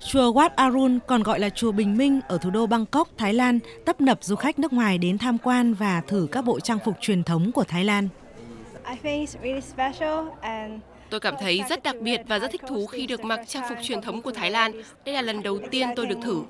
Chùa Wat Arun còn gọi là chùa Bình Minh ở thủ đô Bangkok, Thái Lan tấp nập du khách nước ngoài đến tham quan và thử các bộ trang phục truyền thống của Thái Lan. Tôi cảm thấy rất đặc biệt và rất thích thú khi được mặc trang phục truyền thống của Thái Lan. Đây là lần đầu tiên tôi được thử.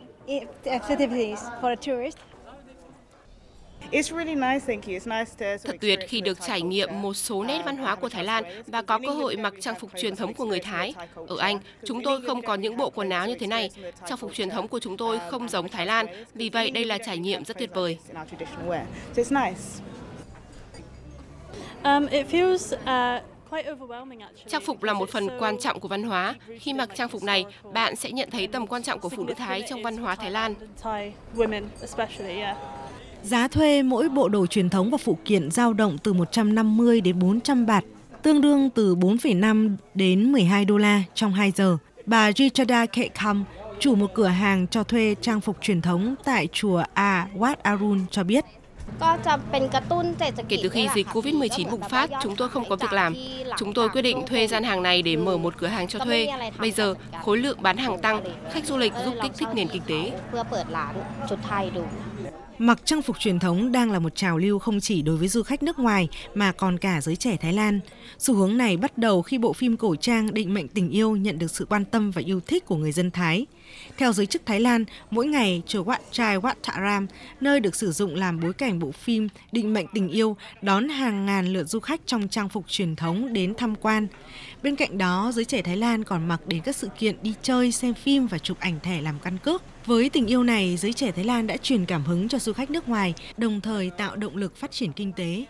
Thật tuyệt khi được trải nghiệm một số nét văn hóa của Thái Lan và có cơ hội mặc trang phục truyền thống của người Thái. Ở Anh, chúng tôi không có những bộ quần áo như thế này. Trang phục truyền thống của chúng tôi không giống Thái Lan, vì vậy đây là trải nghiệm rất tuyệt vời. Um, it feels, uh... Trang phục là một phần quan trọng của văn hóa. Khi mặc trang phục này, bạn sẽ nhận thấy tầm quan trọng của phụ nữ Thái trong văn hóa Thái Lan. Giá thuê mỗi bộ đồ truyền thống và phụ kiện dao động từ 150 đến 400 bạt, tương đương từ 4,5 đến 12 đô la trong 2 giờ. Bà Richarda Kekam, chủ một cửa hàng cho thuê trang phục truyền thống tại chùa A Wat Arun cho biết. Kể từ khi dịch Covid-19 bùng phát, chúng tôi không có việc làm. Chúng tôi quyết định thuê gian hàng này để mở một cửa hàng cho thuê. Bây giờ, khối lượng bán hàng tăng, khách du lịch giúp kích thích nền kinh tế. Mặc trang phục truyền thống đang là một trào lưu không chỉ đối với du khách nước ngoài mà còn cả giới trẻ Thái Lan. Xu hướng này bắt đầu khi bộ phim cổ trang Định mệnh tình yêu nhận được sự quan tâm và yêu thích của người dân Thái. Theo giới chức Thái Lan, mỗi ngày chùa Wat Chai Wat Tharam, nơi được sử dụng làm bối cảnh bộ phim Định mệnh tình yêu, đón hàng ngàn lượt du khách trong trang phục truyền thống đến tham quan. Bên cạnh đó, giới trẻ Thái Lan còn mặc đến các sự kiện đi chơi, xem phim và chụp ảnh thẻ làm căn cước. Với tình yêu này, giới trẻ Thái Lan đã truyền cảm hứng cho du khách nước ngoài, đồng thời tạo động lực phát triển kinh tế.